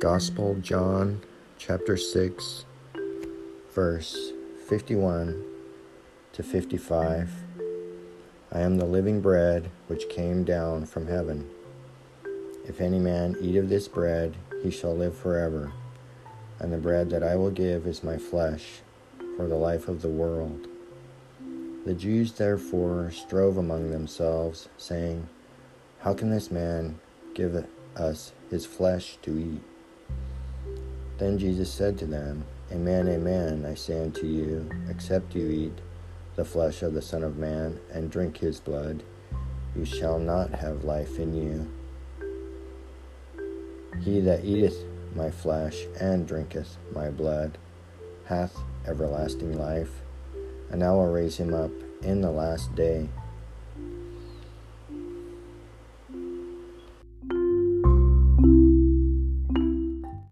Gospel John chapter 6 verse 51 to 55 I am the living bread which came down from heaven. If any man eat of this bread he shall live forever. And the bread that I will give is my flesh for the life of the world. The Jews therefore strove among themselves saying How can this man give us his flesh to eat then Jesus said to them, Amen, amen, I say unto you, except you eat the flesh of the Son of Man and drink his blood, you shall not have life in you. He that eateth my flesh and drinketh my blood hath everlasting life, and I will raise him up in the last day.